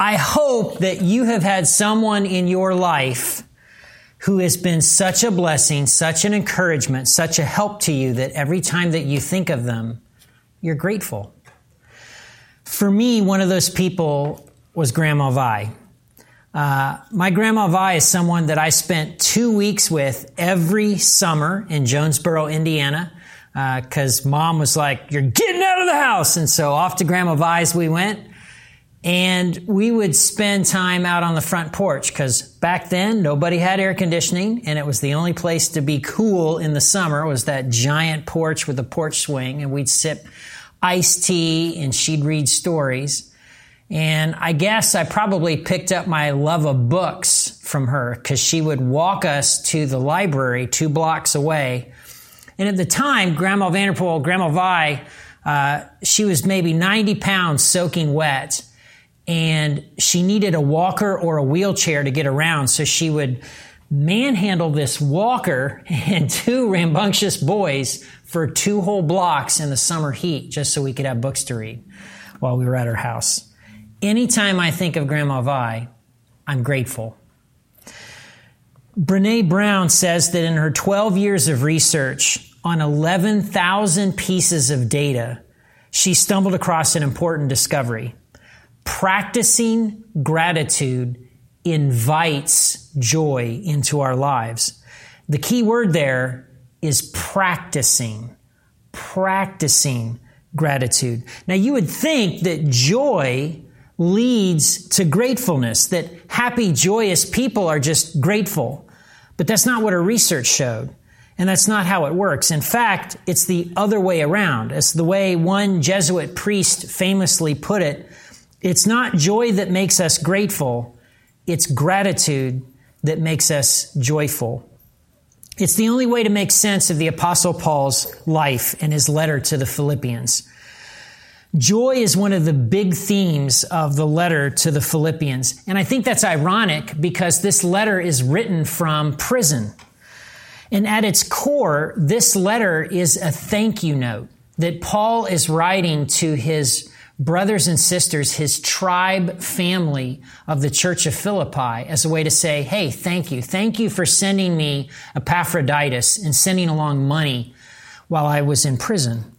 I hope that you have had someone in your life who has been such a blessing, such an encouragement, such a help to you that every time that you think of them, you're grateful. For me, one of those people was Grandma Vi. Uh, my Grandma Vi is someone that I spent two weeks with every summer in Jonesboro, Indiana, because uh, mom was like, You're getting out of the house. And so off to Grandma Vi's we went. And we would spend time out on the front porch because back then nobody had air conditioning and it was the only place to be cool in the summer was that giant porch with a porch swing and we'd sip iced tea and she'd read stories. And I guess I probably picked up my love of books from her because she would walk us to the library two blocks away. And at the time, Grandma Vanderpool, Grandma Vi, uh, she was maybe 90 pounds soaking wet and she needed a walker or a wheelchair to get around. So she would manhandle this walker and two rambunctious boys for two whole blocks in the summer heat just so we could have books to read while we were at her house. Anytime I think of Grandma Vi, I'm grateful. Brene Brown says that in her 12 years of research on 11,000 pieces of data, she stumbled across an important discovery practicing gratitude invites joy into our lives. The key word there is practicing. Practicing gratitude. Now you would think that joy leads to gratefulness, that happy, joyous people are just grateful. But that's not what our research showed. And that's not how it works. In fact, it's the other way around. It's the way one Jesuit priest famously put it it's not joy that makes us grateful, it's gratitude that makes us joyful. It's the only way to make sense of the Apostle Paul's life and his letter to the Philippians. Joy is one of the big themes of the letter to the Philippians. And I think that's ironic because this letter is written from prison. And at its core, this letter is a thank you note that Paul is writing to his brothers and sisters, his tribe family of the church of Philippi as a way to say, Hey, thank you. Thank you for sending me Epaphroditus and sending along money while I was in prison.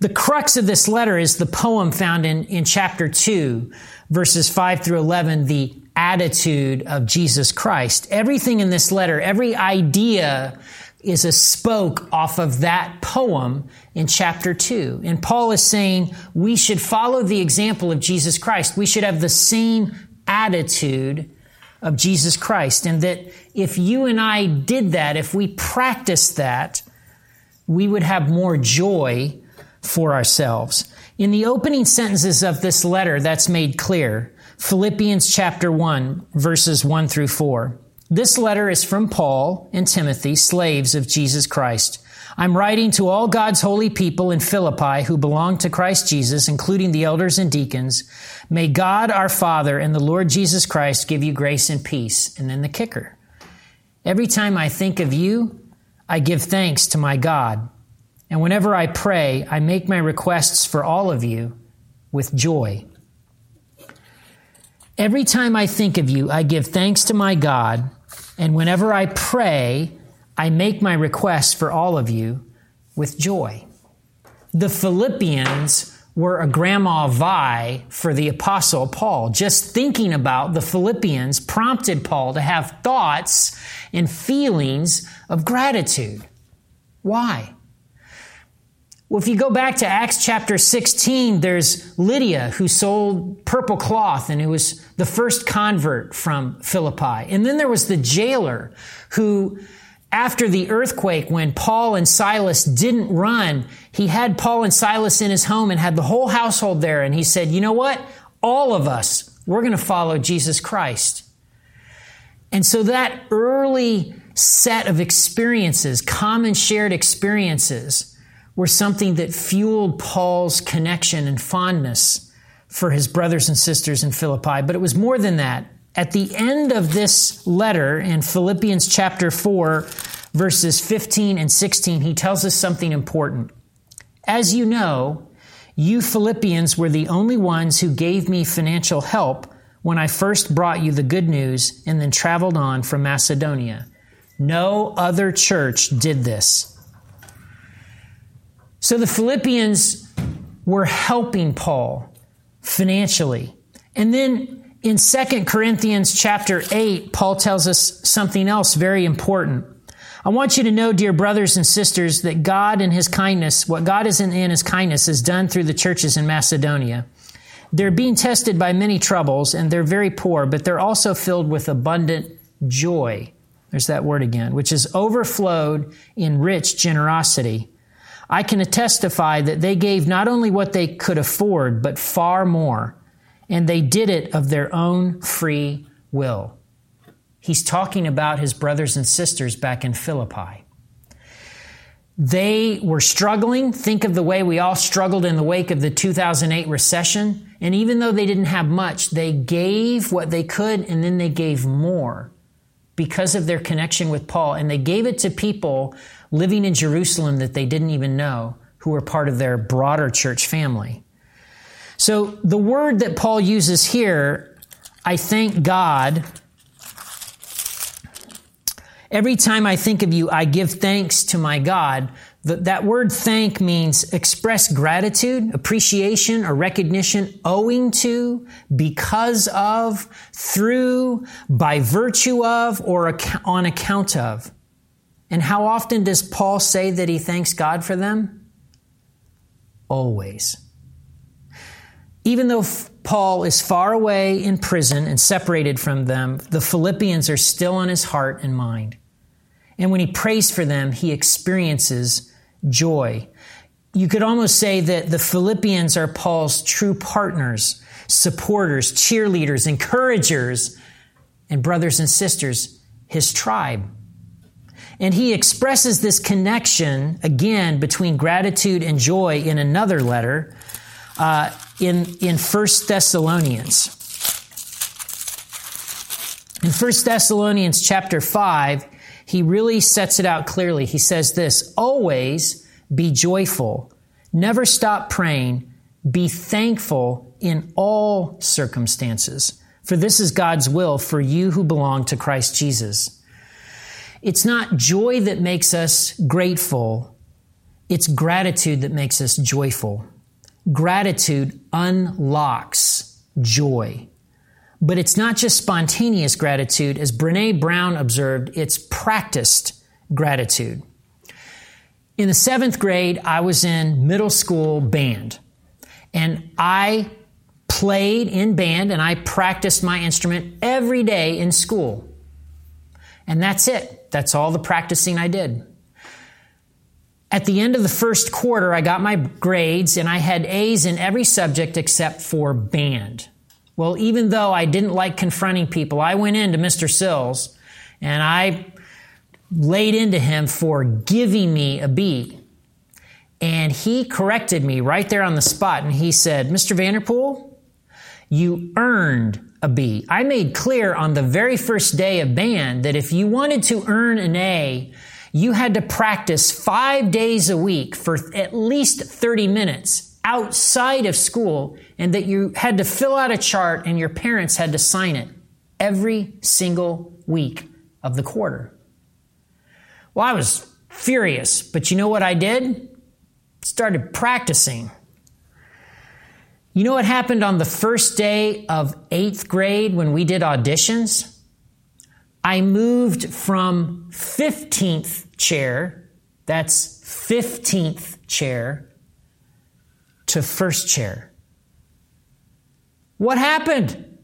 The crux of this letter is the poem found in, in chapter 2, verses 5 through 11, the attitude of Jesus Christ. Everything in this letter, every idea is a spoke off of that poem in chapter 2. And Paul is saying we should follow the example of Jesus Christ. We should have the same attitude of Jesus Christ. And that if you and I did that, if we practiced that, we would have more joy for ourselves. In the opening sentences of this letter, that's made clear. Philippians chapter 1, verses 1 through 4. This letter is from Paul and Timothy, slaves of Jesus Christ. I'm writing to all God's holy people in Philippi who belong to Christ Jesus, including the elders and deacons. May God our Father and the Lord Jesus Christ give you grace and peace. And then the kicker. Every time I think of you, I give thanks to my God. And whenever I pray, I make my requests for all of you with joy. Every time I think of you, I give thanks to my God and whenever I pray, I make my request for all of you with joy. The Philippians were a grandma Vi for the apostle Paul. Just thinking about the Philippians prompted Paul to have thoughts and feelings of gratitude. Why? Well, if you go back to Acts chapter 16, there's Lydia who sold purple cloth and who was the first convert from Philippi. And then there was the jailer who, after the earthquake, when Paul and Silas didn't run, he had Paul and Silas in his home and had the whole household there. And he said, you know what? All of us, we're going to follow Jesus Christ. And so that early set of experiences, common shared experiences, were something that fueled Paul's connection and fondness for his brothers and sisters in Philippi. But it was more than that. At the end of this letter in Philippians chapter 4, verses 15 and 16, he tells us something important. As you know, you Philippians were the only ones who gave me financial help when I first brought you the good news and then traveled on from Macedonia. No other church did this. So the Philippians were helping Paul financially. And then in 2 Corinthians chapter 8, Paul tells us something else very important. I want you to know, dear brothers and sisters, that God in His kindness, what God is in, in His kindness is done through the churches in Macedonia. They're being tested by many troubles and they're very poor, but they're also filled with abundant joy. There's that word again, which is overflowed in rich generosity. I can testify that they gave not only what they could afford, but far more, and they did it of their own free will. He's talking about his brothers and sisters back in Philippi. They were struggling. Think of the way we all struggled in the wake of the 2008 recession. And even though they didn't have much, they gave what they could and then they gave more because of their connection with Paul. And they gave it to people living in Jerusalem that they didn't even know who were part of their broader church family. So the word that Paul uses here, I thank God Every time I think of you, I give thanks to my God. That word thank means express gratitude, appreciation, or recognition owing to, because of, through, by virtue of, or on account of. And how often does Paul say that he thanks God for them? Always. Even though Paul is far away in prison and separated from them, the Philippians are still on his heart and mind. And when he prays for them, he experiences joy. You could almost say that the Philippians are Paul's true partners, supporters, cheerleaders, encouragers, and brothers and sisters, his tribe. And he expresses this connection again between gratitude and joy in another letter uh, in, in 1 Thessalonians. In 1 Thessalonians chapter 5, he really sets it out clearly. He says this, always be joyful. Never stop praying. Be thankful in all circumstances. For this is God's will for you who belong to Christ Jesus. It's not joy that makes us grateful. It's gratitude that makes us joyful. Gratitude unlocks joy. But it's not just spontaneous gratitude. As Brene Brown observed, it's practiced gratitude. In the seventh grade, I was in middle school band. And I played in band and I practiced my instrument every day in school. And that's it. That's all the practicing I did. At the end of the first quarter, I got my grades and I had A's in every subject except for band. Well, even though I didn't like confronting people, I went into Mr. Sills and I laid into him for giving me a B. And he corrected me right there on the spot and he said, Mr. Vanderpool, you earned a B. I made clear on the very first day of band that if you wanted to earn an A, you had to practice five days a week for at least 30 minutes outside of school and that you had to fill out a chart and your parents had to sign it every single week of the quarter. Well, I was furious, but you know what I did? Started practicing. You know what happened on the first day of eighth grade when we did auditions? I moved from 15th chair, that's 15th chair, to first chair. What happened?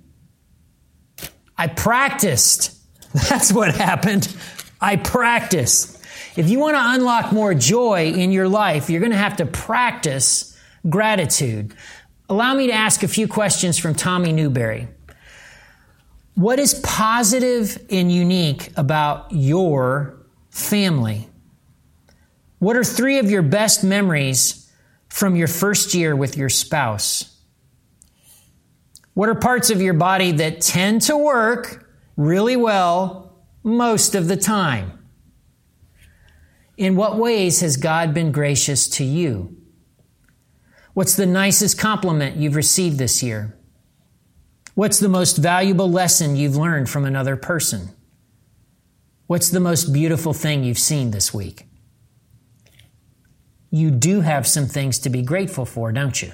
I practiced. That's what happened. I practiced. If you want to unlock more joy in your life, you're going to have to practice gratitude. Allow me to ask a few questions from Tommy Newberry. What is positive and unique about your family? What are three of your best memories from your first year with your spouse? What are parts of your body that tend to work really well most of the time? In what ways has God been gracious to you? What's the nicest compliment you've received this year? What's the most valuable lesson you've learned from another person? What's the most beautiful thing you've seen this week? You do have some things to be grateful for, don't you?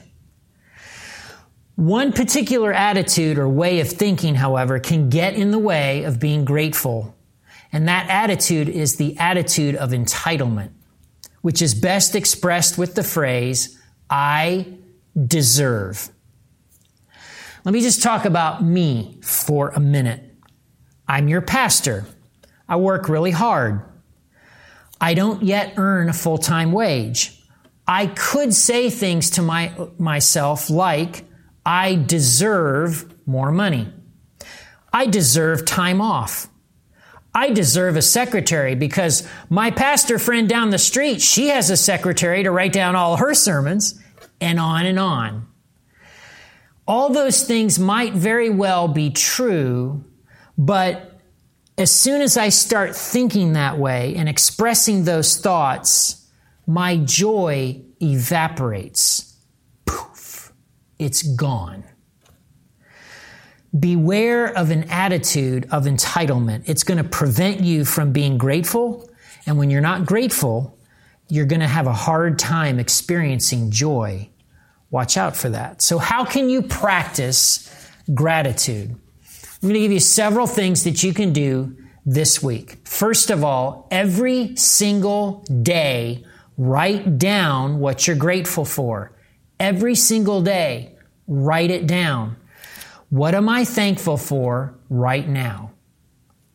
One particular attitude or way of thinking, however, can get in the way of being grateful. And that attitude is the attitude of entitlement, which is best expressed with the phrase, I deserve. Let me just talk about me for a minute. I'm your pastor. I work really hard. I don't yet earn a full time wage. I could say things to my, myself like, I deserve more money. I deserve time off. I deserve a secretary because my pastor friend down the street, she has a secretary to write down all her sermons, and on and on. All those things might very well be true, but as soon as I start thinking that way and expressing those thoughts, my joy evaporates Poof, it's gone. Beware of an attitude of entitlement. It's going to prevent you from being grateful. And when you're not grateful, you're going to have a hard time experiencing joy. Watch out for that. So, how can you practice gratitude? I'm going to give you several things that you can do this week. First of all, every single day, write down what you're grateful for every single day, write it down. What am I thankful for right now?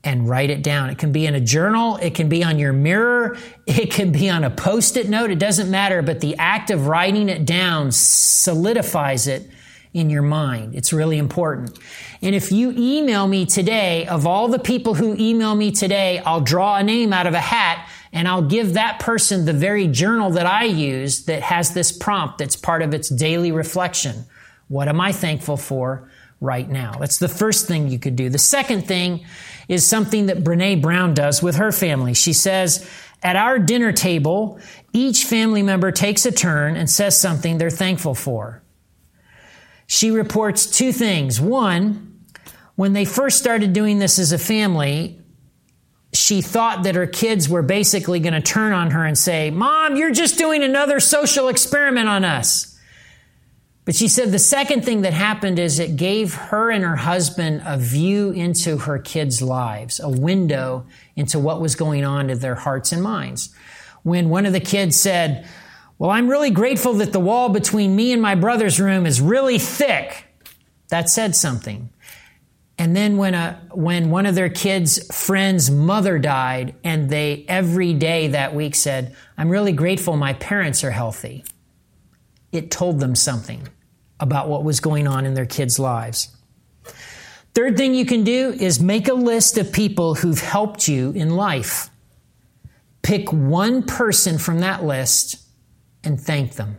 And write it down. It can be in a journal, it can be on your mirror, it can be on a post it note, it doesn't matter, but the act of writing it down solidifies it in your mind. It's really important. And if you email me today, of all the people who email me today, I'll draw a name out of a hat and I'll give that person the very journal that I use that has this prompt that's part of its daily reflection. What am I thankful for right now? That's the first thing you could do. The second thing is something that Brene Brown does with her family. She says, at our dinner table, each family member takes a turn and says something they're thankful for. She reports two things. One, when they first started doing this as a family, she thought that her kids were basically going to turn on her and say, Mom, you're just doing another social experiment on us. But she said the second thing that happened is it gave her and her husband a view into her kids' lives, a window into what was going on in their hearts and minds. When one of the kids said, Well, I'm really grateful that the wall between me and my brother's room is really thick, that said something. And then when a, when one of their kids' friends' mother died and they every day that week said, I'm really grateful my parents are healthy. It told them something about what was going on in their kids' lives. Third thing you can do is make a list of people who've helped you in life. Pick one person from that list and thank them.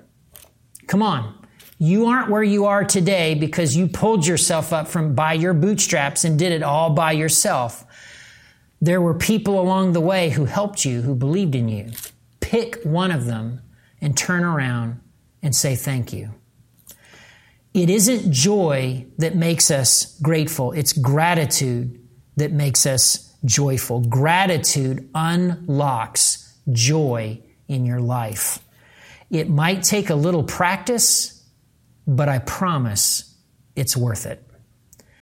Come on. You aren't where you are today because you pulled yourself up from by your bootstraps and did it all by yourself. There were people along the way who helped you, who believed in you. Pick one of them and turn around and say thank you. It isn't joy that makes us grateful. It's gratitude that makes us joyful. Gratitude unlocks joy in your life. It might take a little practice, but I promise it's worth it.